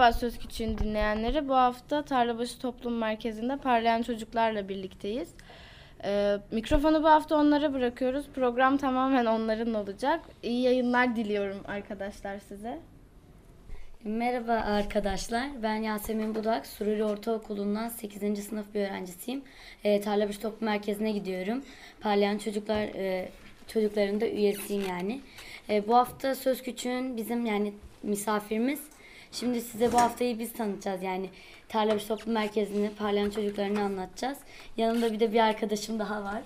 Merhaba Söz Küçüğün dinleyenleri. Bu hafta Tarlabaşı Toplum Merkezi'nde parlayan çocuklarla birlikteyiz. Ee, mikrofonu bu hafta onlara bırakıyoruz. Program tamamen onların olacak. İyi yayınlar diliyorum arkadaşlar size. Merhaba arkadaşlar. Ben Yasemin Budak. Sururi Ortaokulu'ndan 8. sınıf bir öğrencisiyim. E, Tarlabaşı Toplum Merkezi'ne gidiyorum. Parlayan çocuklar e, çocukların da üyesiyim yani. E, bu hafta Söz Küçüğün bizim yani misafirimiz. Şimdi size bu haftayı biz tanıtacağız yani. Tarlabaşı Toplum Merkezi'ni parlayan çocuklarını anlatacağız. Yanımda bir de bir arkadaşım daha var.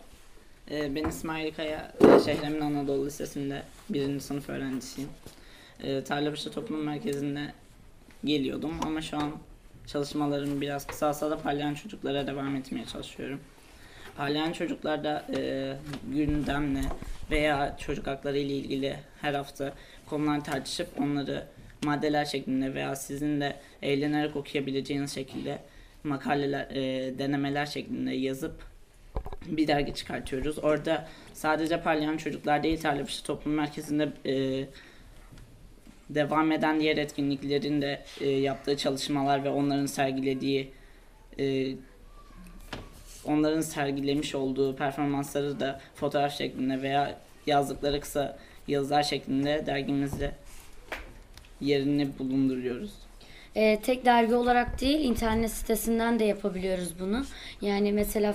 Ee, Ben İsmail Kaya, Şehremin Anadolu Lisesi'nde birinci sınıf öğrencisiyim. Ee, Tarlabaşı Toplum Merkezi'nde geliyordum ama şu an çalışmalarım biraz kısalsa da parlayan çocuklara devam etmeye çalışıyorum. Parlayan çocuklarda e, gündemle veya çocuk hakları ile ilgili her hafta konular tartışıp onları maddeler şeklinde veya sizin de eğlenerek okuyabileceğiniz şekilde makaleler, e, denemeler şeklinde yazıp bir dergi çıkartıyoruz. Orada sadece parlayan çocuklar değil Tarlabaşı Toplum Merkezi'nde e, devam eden diğer etkinliklerin de e, yaptığı çalışmalar ve onların sergilediği e, onların sergilemiş olduğu performansları da fotoğraf şeklinde veya yazdıkları kısa yazılar şeklinde dergimizde yerini bulunduruyoruz. E, tek dergi olarak değil internet sitesinden de yapabiliyoruz bunu. Yani mesela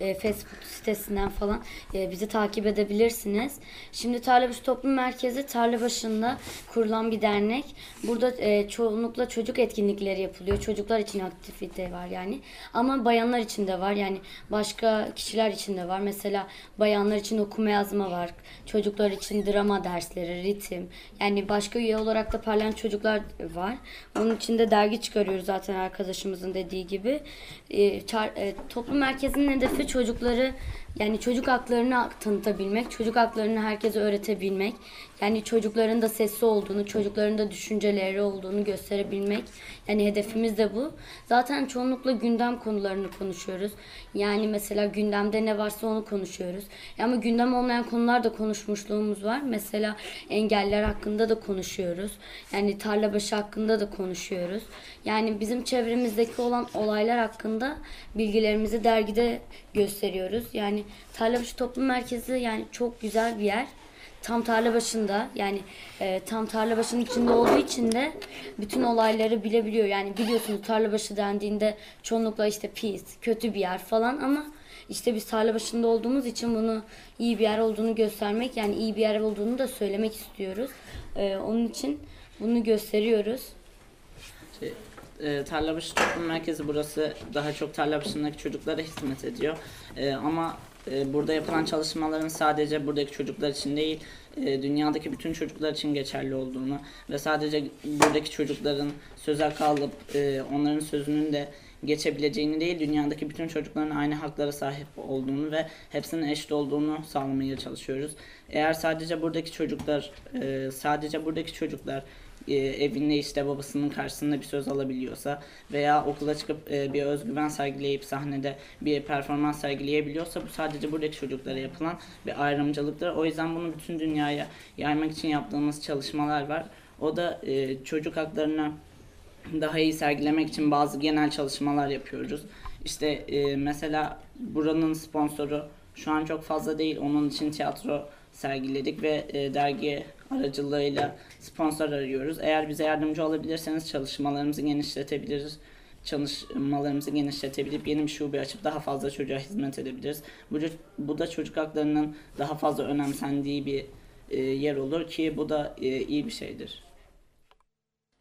e, Facebook sitesinden falan e, bizi takip edebilirsiniz. Şimdi Tarlabaşı Toplum Merkezi Tarlabaşı'nda kurulan bir dernek. Burada e, çoğunlukla çocuk etkinlikleri yapılıyor. Çocuklar için aktivite var yani. Ama bayanlar için de var. Yani başka kişiler için de var. Mesela bayanlar için okuma yazma var. Çocuklar için drama dersleri, ritim. Yani başka üye olarak da parlayan çocuklar var. Onun için de dergi çıkarıyoruz zaten arkadaşımızın dediği gibi. E, çar- e, toplum merkezinin hedefi çocukları yani çocuk haklarını tanıtabilmek, çocuk haklarını herkese öğretebilmek. Yani çocukların da sesi olduğunu, çocukların da düşünceleri olduğunu gösterebilmek. Yani hedefimiz de bu. Zaten çoğunlukla gündem konularını konuşuyoruz. Yani mesela gündemde ne varsa onu konuşuyoruz. Ama gündem olmayan konular da konuşmuşluğumuz var. Mesela engeller hakkında da konuşuyoruz. Yani tarlabaşı hakkında da konuşuyoruz. Yani bizim çevremizdeki olan olaylar hakkında bilgilerimizi dergide gösteriyoruz. Yani Tarlabaşı Toplum Merkezi yani çok güzel bir yer. Tam tarla başında yani e, tam tarla başının içinde olduğu için de bütün olayları bilebiliyor. Yani biliyorsunuz tarla başı dendiğinde çoğunlukla işte pis, kötü bir yer falan ama işte biz tarla başında olduğumuz için bunu iyi bir yer olduğunu göstermek yani iyi bir yer olduğunu da söylemek istiyoruz. E, onun için bunu gösteriyoruz. Şey, e, Tarlabaşı Toplum Merkezi burası daha çok Tarlabaşı'ndaki çocuklara hizmet ediyor. E, ama e, burada yapılan çalışmaların sadece buradaki çocuklar için değil, e, dünyadaki bütün çocuklar için geçerli olduğunu ve sadece buradaki çocukların söz hakkı alıp e, onların sözünün de geçebileceğini değil, dünyadaki bütün çocukların aynı haklara sahip olduğunu ve hepsinin eşit olduğunu sağlamaya çalışıyoruz. Eğer sadece buradaki çocuklar, e, sadece buradaki çocuklar e, evinde işte babasının karşısında bir söz alabiliyorsa veya okula çıkıp e, bir özgüven sergileyip sahnede bir performans sergileyebiliyorsa bu sadece buradaki çocuklara yapılan bir ayrımcılıktır. O yüzden bunu bütün dünyaya yaymak için yaptığımız çalışmalar var. O da e, çocuk haklarını daha iyi sergilemek için bazı genel çalışmalar yapıyoruz. İşte e, mesela buranın sponsoru şu an çok fazla değil. Onun için tiyatro sergiledik ve e, dergi aracılığıyla sponsor arıyoruz. Eğer bize yardımcı olabilirseniz çalışmalarımızı genişletebiliriz. Çalışmalarımızı genişletebilip yeni bir şube açıp daha fazla çocuğa hizmet edebiliriz. Bu, bu da çocuk haklarının daha fazla önemsendiği bir e, yer olur ki bu da e, iyi bir şeydir.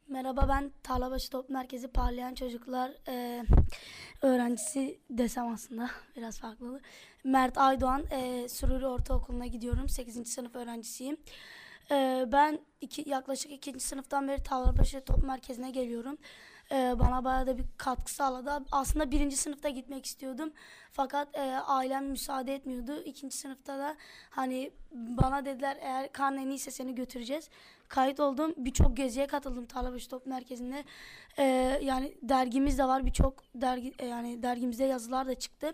Merhaba ben Tarlabaşı Toplum Merkezi Parlayan Çocuklar e, öğrencisi desem aslında biraz farklı. Mert Aydoğan e, Sururi Ortaokulu'na gidiyorum. 8. sınıf öğrencisiyim. E, ben iki, yaklaşık 2. sınıftan beri Tarlabaşı Toplum Merkezi'ne geliyorum. e, bana bayağı da bir katkı sağladı. Aslında birinci sınıfta gitmek istiyordum. Fakat e, ailem müsaade etmiyordu. İkinci sınıfta da hani bana dediler eğer karnen iyiyse seni götüreceğiz. Kayıt oldum. Birçok geziye katıldım Tarlabaşı Top Merkezi'nde. E, yani dergimiz de var. Birçok dergi e, yani dergimizde yazılar da çıktı.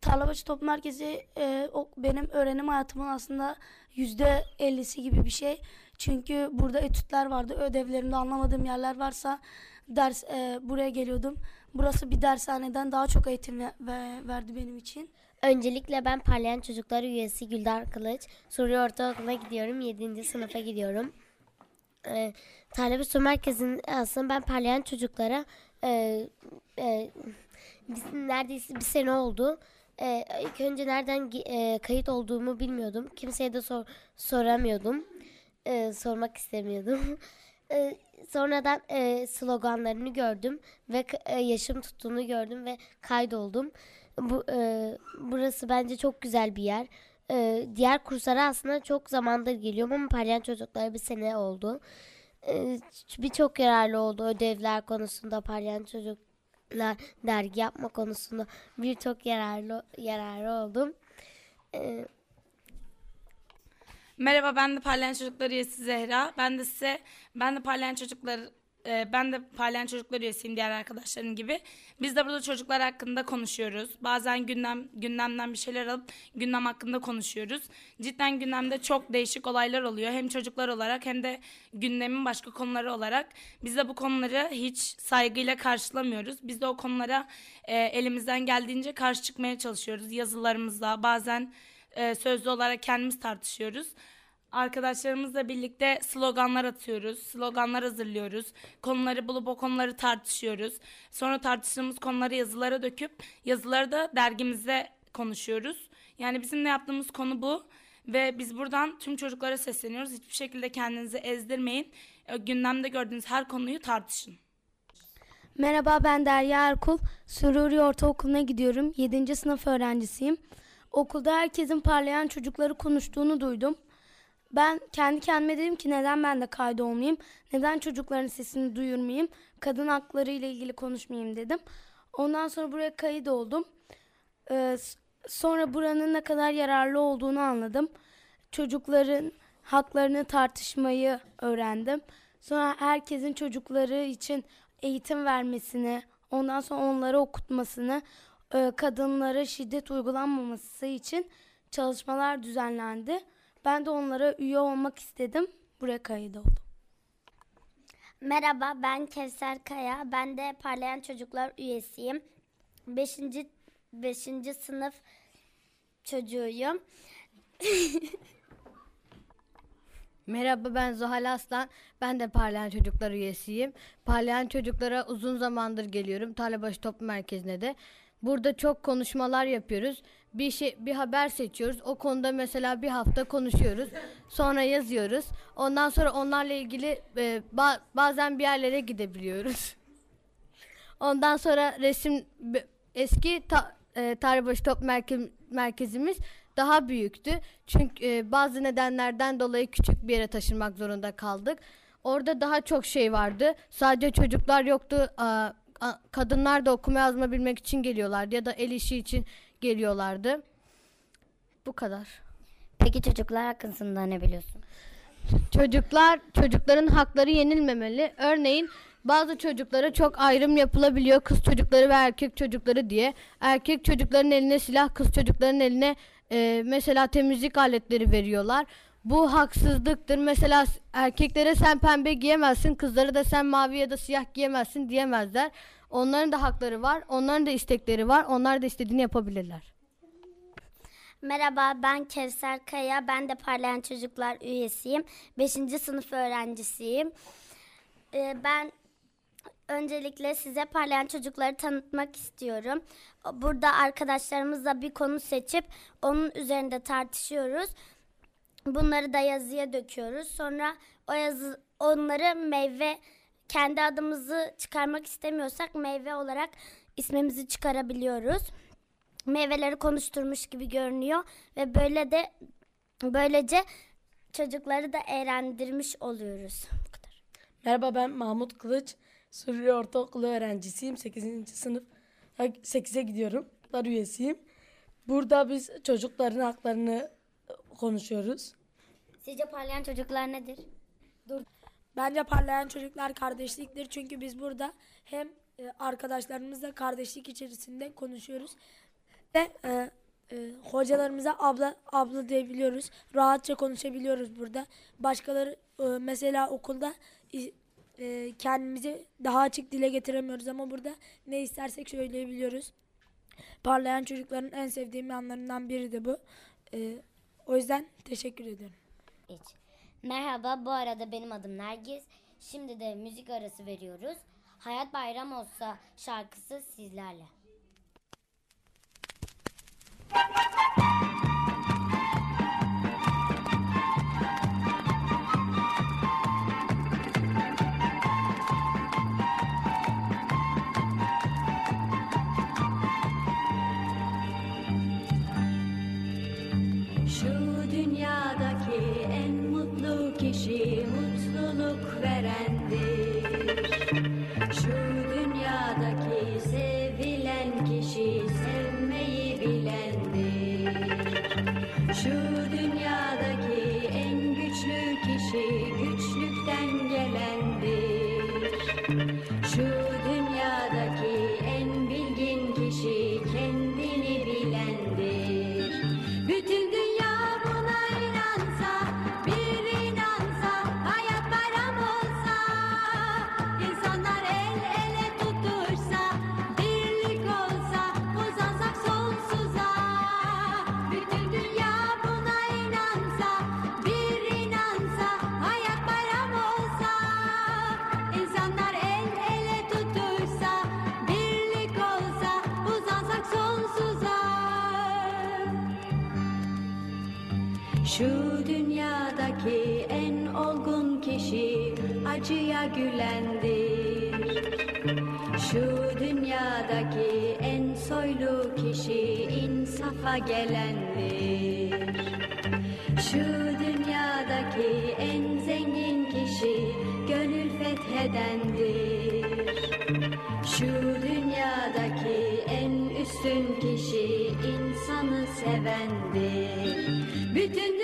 Tarlabaşı Top Merkezi e, o, benim öğrenim hayatımın aslında yüzde ellisi gibi bir şey. Çünkü burada etütler vardı. Ödevlerimde anlamadığım yerler varsa ders e, buraya geliyordum. Burası bir dershaneden daha çok eğitim ve, ve- verdi benim için. Öncelikle ben Parlayan Çocuklar üyesi Güldar Kılıç. Suriye Ortaokulu'na gidiyorum. 7. sınıfa gidiyorum. Ee, Talebe Su Merkezi'nin aslında ben parlayan çocuklara e, e, neredeyse bir sene oldu. E, ilk önce nereden e, kayıt olduğumu bilmiyordum. Kimseye de sor, soramıyordum. E, sormak istemiyordum. E, sonradan e, sloganlarını gördüm ve e, yaşım tuttuğunu gördüm ve kaydoldum. Bu e, burası bence çok güzel bir yer. E, diğer kurslara aslında çok zamandır geliyorum ama parlayan çocuklara bir sene oldu. E, Birçok yararlı oldu ödevler konusunda parlayan çocuklar dergi yapma konusunda birçok yararlı yararlı oldum. E, Merhaba ben de Parlayan Çocuklar üyesi Zehra. Ben de size ben de Parlayan Çocuklar e, ben de Parlayan Çocuklar üyesiyim diğer arkadaşlarım gibi. Biz de burada çocuklar hakkında konuşuyoruz. Bazen gündem gündemden bir şeyler alıp gündem hakkında konuşuyoruz. Cidden gündemde çok değişik olaylar oluyor. Hem çocuklar olarak hem de gündemin başka konuları olarak. Biz de bu konuları hiç saygıyla karşılamıyoruz. Biz de o konulara e, elimizden geldiğince karşı çıkmaya çalışıyoruz. Yazılarımızla bazen e, sözlü olarak kendimiz tartışıyoruz. Arkadaşlarımızla birlikte sloganlar atıyoruz, sloganlar hazırlıyoruz. Konuları bulup o konuları tartışıyoruz. Sonra tartıştığımız konuları yazılara döküp yazıları da dergimizde konuşuyoruz. Yani bizim de yaptığımız konu bu. Ve biz buradan tüm çocuklara sesleniyoruz. Hiçbir şekilde kendinizi ezdirmeyin. E, Gündemde gördüğünüz her konuyu tartışın. Merhaba ben Derya Erkul. Sururi Ortaokulu'na gidiyorum. 7. sınıf öğrencisiyim. Okulda herkesin parlayan çocukları konuştuğunu duydum. Ben kendi kendime dedim ki neden ben de kaydı olmayayım? Neden çocukların sesini duyurmayayım? Kadın hakları ile ilgili konuşmayayım dedim. Ondan sonra buraya kayıt oldum. Ee, sonra buranın ne kadar yararlı olduğunu anladım. Çocukların haklarını tartışmayı öğrendim. Sonra herkesin çocukları için eğitim vermesini, ondan sonra onları okutmasını, e, kadınlara şiddet uygulanmaması için çalışmalar düzenlendi. Ben de onlara üye olmak istedim. Buraya kayıt oldum. Merhaba ben Kevser Kaya. Ben de Parlayan Çocuklar üyesiyim. 5. 5. sınıf çocuğuyum. Merhaba ben Zuhal Aslan. Ben de Parlayan Çocuklar üyesiyim. Parlayan Çocuklara uzun zamandır geliyorum. Tarlabaşı Top Merkezi'ne de. Burada çok konuşmalar yapıyoruz. Bir şey bir haber seçiyoruz. O konuda mesela bir hafta konuşuyoruz. Sonra yazıyoruz. Ondan sonra onlarla ilgili e, ba- bazen bir yerlere gidebiliyoruz. Ondan sonra resim eski ta, e, Tarlabaşı Top Merke- Merkezimiz daha büyüktü. Çünkü e, bazı nedenlerden dolayı küçük bir yere taşınmak zorunda kaldık. Orada daha çok şey vardı. Sadece çocuklar yoktu. Aa, a- kadınlar da okuma yazma bilmek için geliyorlardı ya da el işi için geliyorlardı. Bu kadar. Peki çocuklar hakkında ne biliyorsun? Çocuklar çocukların hakları yenilmemeli. Örneğin bazı çocuklara çok ayrım yapılabiliyor. Kız çocukları ve erkek çocukları diye. Erkek çocukların eline silah, kız çocukların eline e, mesela temizlik aletleri veriyorlar. Bu haksızlıktır. Mesela erkeklere sen pembe giyemezsin, kızlara da sen mavi ya da siyah giyemezsin diyemezler. Onların da hakları var, onların da istekleri var. Onlar da istediğini yapabilirler. Merhaba ben Kevser Kaya. Ben de Parlayan Çocuklar üyesiyim. 5. sınıf öğrencisiyim. Ee, ben öncelikle size parlayan çocukları tanıtmak istiyorum. Burada arkadaşlarımızla bir konu seçip onun üzerinde tartışıyoruz. Bunları da yazıya döküyoruz. Sonra o yazı onları meyve kendi adımızı çıkarmak istemiyorsak meyve olarak ismimizi çıkarabiliyoruz. Meyveleri konuşturmuş gibi görünüyor ve böyle de böylece çocukları da eğlendirmiş oluyoruz. Bu kadar. Merhaba ben Mahmut Kılıç. Suriye Ortaokulu öğrencisiyim. 8. sınıf 8'e gidiyorum. Çocuklar üyesiyim. Burada biz çocukların haklarını konuşuyoruz. Sizce parlayan çocuklar nedir? Bence parlayan çocuklar kardeşliktir. Çünkü biz burada hem e, arkadaşlarımızla kardeşlik içerisinde konuşuyoruz. Ve e, e, hocalarımıza abla abla diyebiliyoruz. Rahatça konuşabiliyoruz burada. Başkaları e, mesela okulda e, kendimizi daha açık dile getiremiyoruz ama burada ne istersek söyleyebiliyoruz. Parlayan çocukların en sevdiğim yanlarından biri de bu. E, o yüzden teşekkür ederim. Hiç. Merhaba, bu arada benim adım Nergis. Şimdi de müzik arası veriyoruz. Hayat Bayram olsa şarkısı sizlerle. Şu dünyadaki en olgun kişi acıya gülendir. Şu dünyadaki en soylu kişi insafa gelendir. Şu dünyadaki en zengin kişi gönül fethedendir. Şu dünyadaki en üstün kişi insanı sevendir. Bütün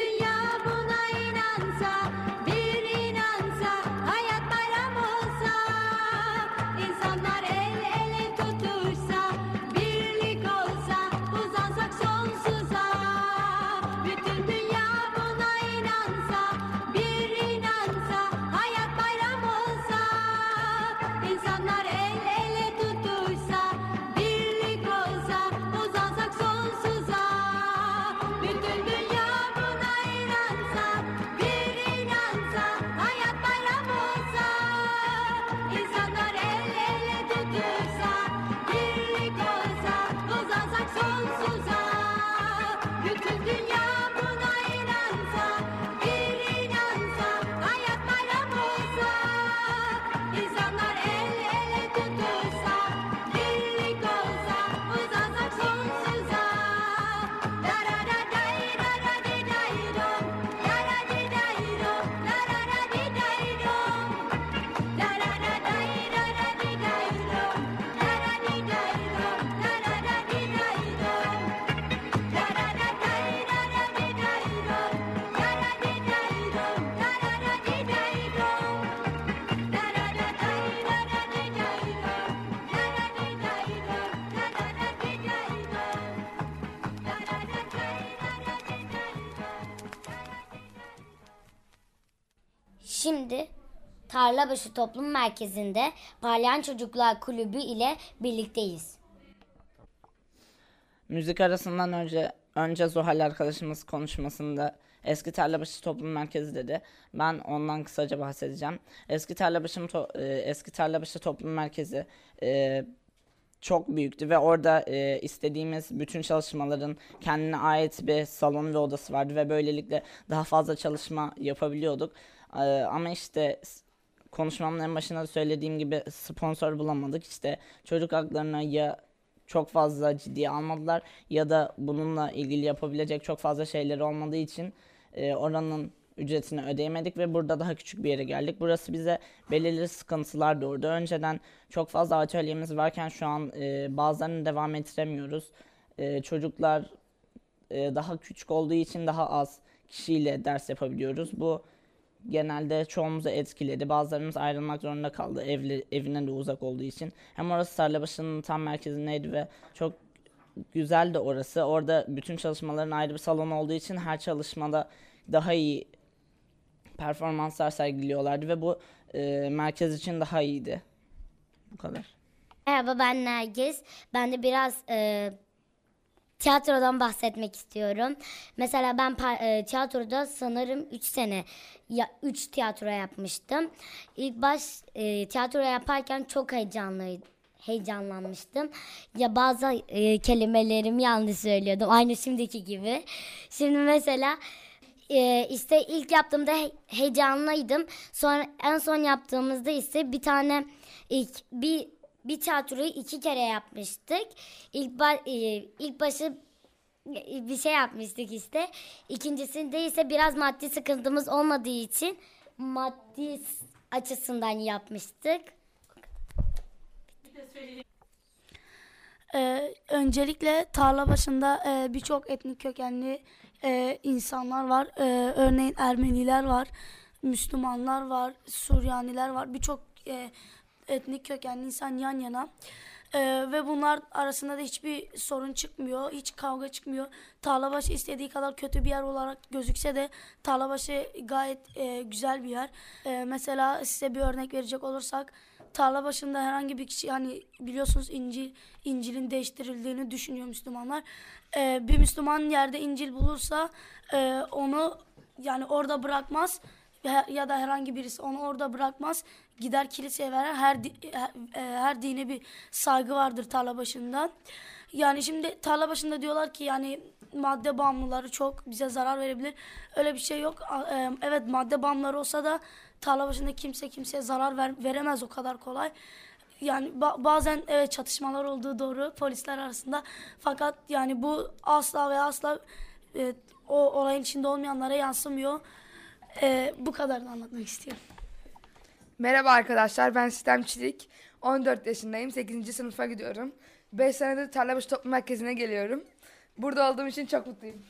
Şimdi Tarlabaşı Toplum Merkezi'nde Parlayan Çocuklar Kulübü ile birlikteyiz. Müzik arasından önce önce Zuhal arkadaşımız konuşmasında Eski Tarlabaşı Toplum Merkezi dedi. Ben ondan kısaca bahsedeceğim. Eski Tarlabaşı e, Eski Tarlabaşı Toplum Merkezi e, çok büyüktü ve orada e, istediğimiz bütün çalışmaların kendine ait bir salon ve odası vardı ve böylelikle daha fazla çalışma yapabiliyorduk. E, ama işte konuşmamın en başında da söylediğim gibi sponsor bulamadık. İşte çocuk haklarına ya çok fazla ciddiye almadılar ya da bununla ilgili yapabilecek çok fazla şeyleri olmadığı için e, oranın ücretini ödeyemedik ve burada daha küçük bir yere geldik. Burası bize belirli sıkıntılar doğurdu. Önceden çok fazla atölyemiz varken şu an e, bazılarını devam ettiremiyoruz. E, çocuklar e, daha küçük olduğu için daha az kişiyle ders yapabiliyoruz. Bu genelde çoğumuzu etkiledi. Bazılarımız ayrılmak zorunda kaldı evli, evine de uzak olduğu için. Hem orası Sarıbaşı'nın tam merkezindeydi ve çok güzel de orası. Orada bütün çalışmaların ayrı bir salon olduğu için her çalışmada daha iyi performanslar sergiliyorlardı ve bu e, merkez için daha iyiydi. Bu kadar. Merhaba ben Nergis. Ben de biraz e, tiyatrodan bahsetmek istiyorum. Mesela ben e, tiyatroda sanırım 3 sene ya 3 tiyatro yapmıştım. İlk baş e, tiyatro yaparken çok heyecanlıydım heyecanlanmıştım. Ya bazı e, kelimelerimi yanlış söylüyordum. Aynı şimdiki gibi. Şimdi mesela e, işte ilk yaptığımda he- heyecanlıydım. Sonra en son yaptığımızda ise bir tane ilk bir bir tiyatroyu iki kere yapmıştık. İlk ba- e, ilk başı e, bir şey yapmıştık işte. İkincisinde ise biraz maddi sıkıntımız olmadığı için maddi açısından yapmıştık. Ee, öncelikle tarla başında e, birçok etnik kökenli e, insanlar var. Ee, örneğin Ermeniler var, Müslümanlar var, Suryaniler var. Birçok e, etnik kökenli insan yan yana. Ee, ve bunlar arasında da hiçbir sorun çıkmıyor, hiç kavga çıkmıyor. Tarlabaşı istediği kadar kötü bir yer olarak gözükse de Tarlabaşı gayet e, güzel bir yer. Ee, mesela size bir örnek verecek olursak tarla herhangi bir kişi hani biliyorsunuz İncil İncil'in değiştirildiğini düşünüyor Müslümanlar. Ee, bir Müslüman yerde İncil bulursa e, onu yani orada bırakmaz ya da herhangi birisi onu orada bırakmaz. Gider kiliseye verer. Her di- her, e, her dine bir saygı vardır tarla başında. Yani şimdi tarla başında diyorlar ki yani madde bağımlıları çok bize zarar verebilir. Öyle bir şey yok. E, Evet madde bağımlıları olsa da tarla başında kimse kimseye zarar ver- veremez o kadar kolay. Yani ba- bazen evet çatışmalar olduğu doğru polisler arasında. Fakat yani bu asla ve asla e, o olayın içinde olmayanlara yansımıyor. E, bu kadar da anlatmak istiyorum. Merhaba arkadaşlar ben Sistem Çilik. 14 yaşındayım. 8. sınıfa gidiyorum. 5 senedir Tarlabaşı Toplum Merkezi'ne geliyorum. Burada olduğum için çok mutluyum.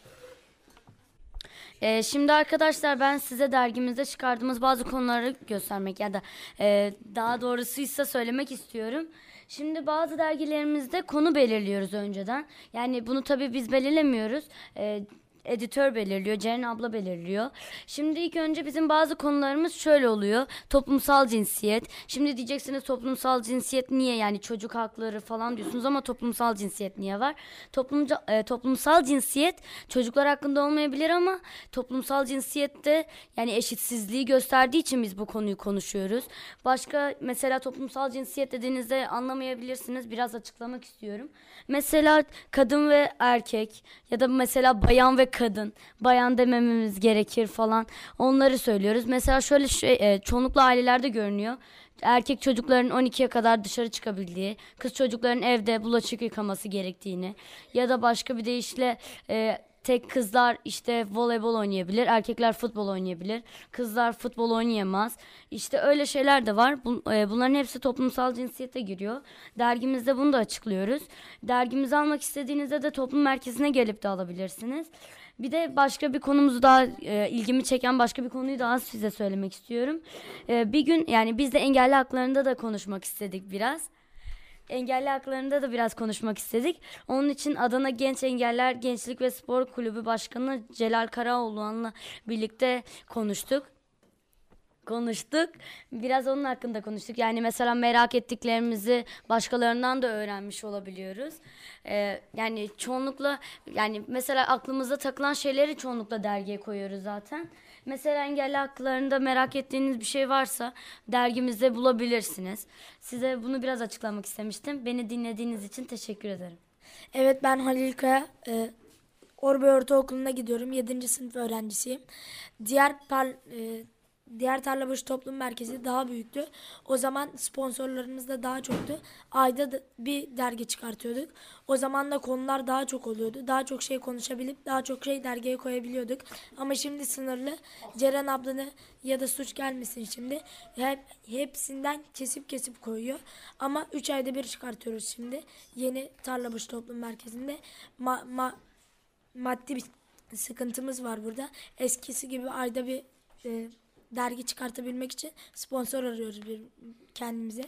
Ee, şimdi arkadaşlar ben size dergimizde çıkardığımız bazı konuları göstermek ya da e, daha doğrusuysa söylemek istiyorum. Şimdi bazı dergilerimizde konu belirliyoruz önceden. Yani bunu tabii biz belirlemiyoruz. Ee, editör belirliyor, Ceren abla belirliyor. Şimdi ilk önce bizim bazı konularımız şöyle oluyor. Toplumsal cinsiyet. Şimdi diyeceksiniz toplumsal cinsiyet niye yani çocuk hakları falan diyorsunuz ama toplumsal cinsiyet niye var? Toplumca, e, toplumsal cinsiyet çocuklar hakkında olmayabilir ama toplumsal cinsiyette yani eşitsizliği gösterdiği için biz bu konuyu konuşuyoruz. Başka mesela toplumsal cinsiyet dediğinizde anlamayabilirsiniz. Biraz açıklamak istiyorum. Mesela kadın ve erkek ya da mesela bayan ve kadın. Bayan demememiz gerekir falan. Onları söylüyoruz. Mesela şöyle şey, e, çoğunlukla ailelerde görünüyor. Erkek çocukların 12'ye kadar dışarı çıkabildiği, kız çocukların evde bulaşık yıkaması gerektiğini ya da başka bir deyişle e, tek kızlar işte voleybol oynayabilir, erkekler futbol oynayabilir, kızlar futbol oynayamaz. İşte öyle şeyler de var. Bu- e, bunların hepsi toplumsal cinsiyete giriyor. Dergimizde bunu da açıklıyoruz. Dergimizi almak istediğinizde de toplum merkezine gelip de alabilirsiniz. Bir de başka bir konumuzu daha e, ilgimi çeken başka bir konuyu daha size söylemek istiyorum. E, bir gün yani biz de engelli haklarında da konuşmak istedik biraz engelli haklarında da biraz konuşmak istedik. Onun için Adana Genç Engeller Gençlik ve Spor Kulübü Başkanı Celal Karaoğlu'nla birlikte konuştuk. Konuştuk. Biraz onun hakkında konuştuk. Yani mesela merak ettiklerimizi başkalarından da öğrenmiş olabiliyoruz. Ee, yani çoğunlukla yani mesela aklımıza takılan şeyleri çoğunlukla dergiye koyuyoruz zaten. Mesela engelli haklarında merak ettiğiniz bir şey varsa dergimizde bulabilirsiniz. Size bunu biraz açıklamak istemiştim. Beni dinlediğiniz için teşekkür ederim. Evet ben Halil Kaya. E, Orbe Ortaokulu'na gidiyorum. 7. sınıf öğrencisiyim. Diğer par, e, diğer Tarlabaşı Toplum Merkezi daha büyüktü. O zaman sponsorlarımız da daha çoktu. Ayda da bir dergi çıkartıyorduk. O zaman da konular daha çok oluyordu. Daha çok şey konuşabilip daha çok şey dergiye koyabiliyorduk. Ama şimdi sınırlı. Ceren ablanı ya da suç gelmesin şimdi. Hep, hepsinden kesip kesip koyuyor. Ama 3 ayda bir çıkartıyoruz şimdi. Yeni Tarlabaşı Toplum Merkezi'nde. Ma, ma, maddi bir sıkıntımız var burada. Eskisi gibi ayda bir e, dergi çıkartabilmek için sponsor arıyoruz bir kendimize.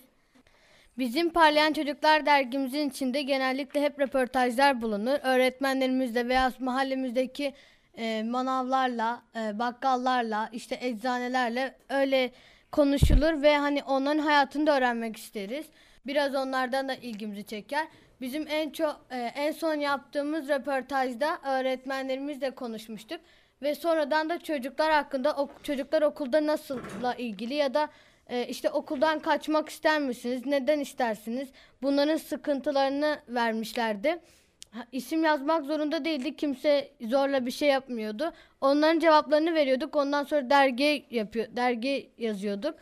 Bizim Parlayan Çocuklar dergimizin içinde genellikle hep röportajlar bulunur. Öğretmenlerimizle veya mahallemizdeki e, manavlarla, e, bakkallarla, işte eczanelerle öyle konuşulur ve hani onların hayatını da öğrenmek isteriz. Biraz onlardan da ilgimizi çeker. Bizim en çok e, en son yaptığımız röportajda öğretmenlerimizle konuşmuştuk ve sonradan da çocuklar hakkında ok- çocuklar okulda nasılla ilgili ya da e, işte okuldan kaçmak ister misiniz? Neden istersiniz? Bunların sıkıntılarını vermişlerdi. Ha, İsim yazmak zorunda değildi. Kimse zorla bir şey yapmıyordu. Onların cevaplarını veriyorduk. Ondan sonra dergi yapıyor, dergi yazıyorduk.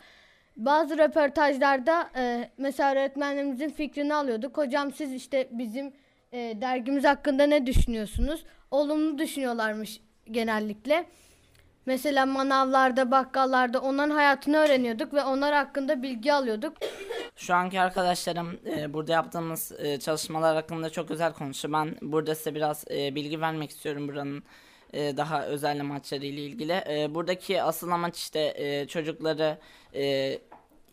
Bazı röportajlarda e, mesela öğretmenlerimizin fikrini alıyorduk. Hocam siz işte bizim e, dergimiz hakkında ne düşünüyorsunuz? Olumlu düşünüyorlarmış genellikle. Mesela manavlarda, bakkallarda onların hayatını öğreniyorduk ve onlar hakkında bilgi alıyorduk. Şu anki arkadaşlarım e, burada yaptığımız e, çalışmalar hakkında çok özel konuşuyor. Ben burada size biraz e, bilgi vermek istiyorum buranın e, daha özel maçları ile ilgili. E, buradaki asıl amaç işte e, çocukları e,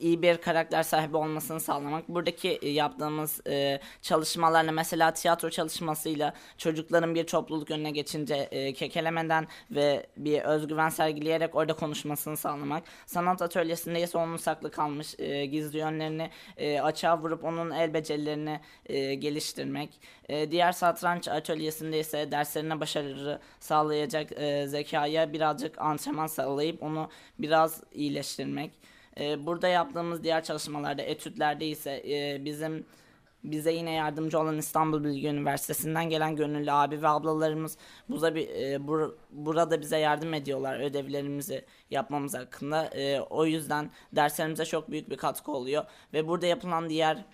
iyi bir karakter sahibi olmasını sağlamak. Buradaki e, yaptığımız e, çalışmalarla mesela tiyatro çalışmasıyla çocukların bir topluluk önüne geçince e, kekelemeden ve bir özgüven sergileyerek orada konuşmasını sağlamak. Sanat atölyesinde ise onun saklı kalmış e, gizli yönlerini e, açığa vurup onun el becerilerini e, geliştirmek. E, diğer satranç atölyesinde ise derslerine başarı sağlayacak e, zekaya birazcık antrenman sağlayıp onu biraz iyileştirmek. E, burada yaptığımız diğer çalışmalarda, etütlerde ise e, bizim bize yine yardımcı olan İstanbul Bilgi Üniversitesi'nden gelen gönüllü abi ve ablalarımız buza bir, e, bur- burada bize yardım ediyorlar ödevlerimizi yapmamız hakkında. E, o yüzden derslerimize çok büyük bir katkı oluyor ve burada yapılan diğer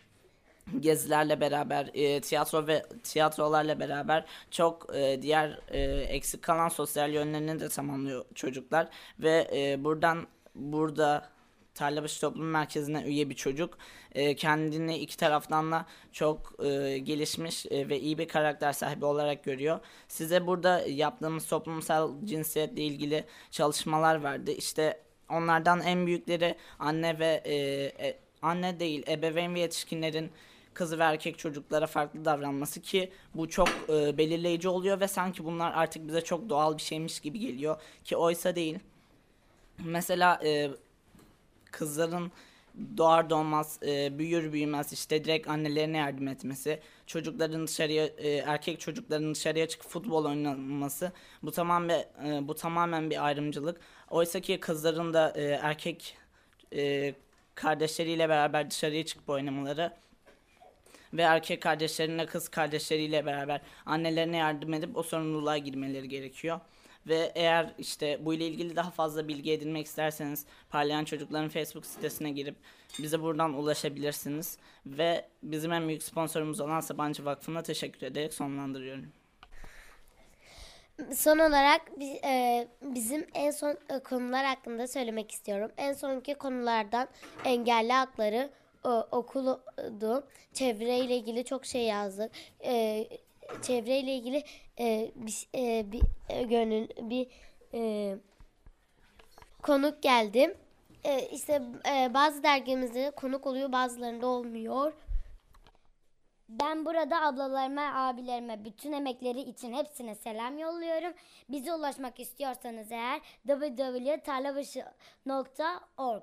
gezilerle beraber e, tiyatro ve tiyatrolarla beraber çok e, diğer e, eksik kalan sosyal yönlerini de tamamlıyor çocuklar ve e, buradan burada Tarlabaşı Toplum Merkezi'ne üye bir çocuk e, kendini iki taraftan da çok e, gelişmiş e, ve iyi bir karakter sahibi olarak görüyor. Size burada yaptığımız toplumsal cinsiyetle ilgili çalışmalar verdi. İşte onlardan en büyükleri anne ve e, e, anne değil ebeveyn ve yetişkinlerin kız ve erkek çocuklara farklı davranması ki bu çok e, belirleyici oluyor ve sanki bunlar artık bize çok doğal bir şeymiş gibi geliyor ki oysa değil. Mesela e, kızların doğar doğmaz e, büyür büyümez işte direkt annelerine yardım etmesi, çocukların dışarıya e, erkek çocukların dışarıya çıkıp futbol oynaması bu tamamen e, bu tamamen bir ayrımcılık. Oysa ki kızların da e, erkek e, kardeşleriyle beraber dışarıya çıkıp oynamaları ve erkek kardeşlerine kız kardeşleriyle beraber annelerine yardım edip o sorumluluğa girmeleri gerekiyor. Ve eğer işte bu ile ilgili daha fazla bilgi edinmek isterseniz Parlayan Çocukların Facebook sitesine girip bize buradan ulaşabilirsiniz. Ve bizim en büyük sponsorumuz olan Sabancı Vakfı'na teşekkür ederek sonlandırıyorum. Son olarak e, bizim en son e, konular hakkında söylemek istiyorum. En sonki konulardan engelli hakları, okuludu, çevreyle ilgili çok şey yazdık. E, çevreyle ilgili e, bir, e, bir e, gönül bir e, konuk geldi. E, işte e, bazı dergimizde konuk oluyor, bazılarında olmuyor. Ben burada ablalarıma, abilerime bütün emekleri için hepsine selam yolluyorum. Bize ulaşmak istiyorsanız eğer www.tarlabaşı.org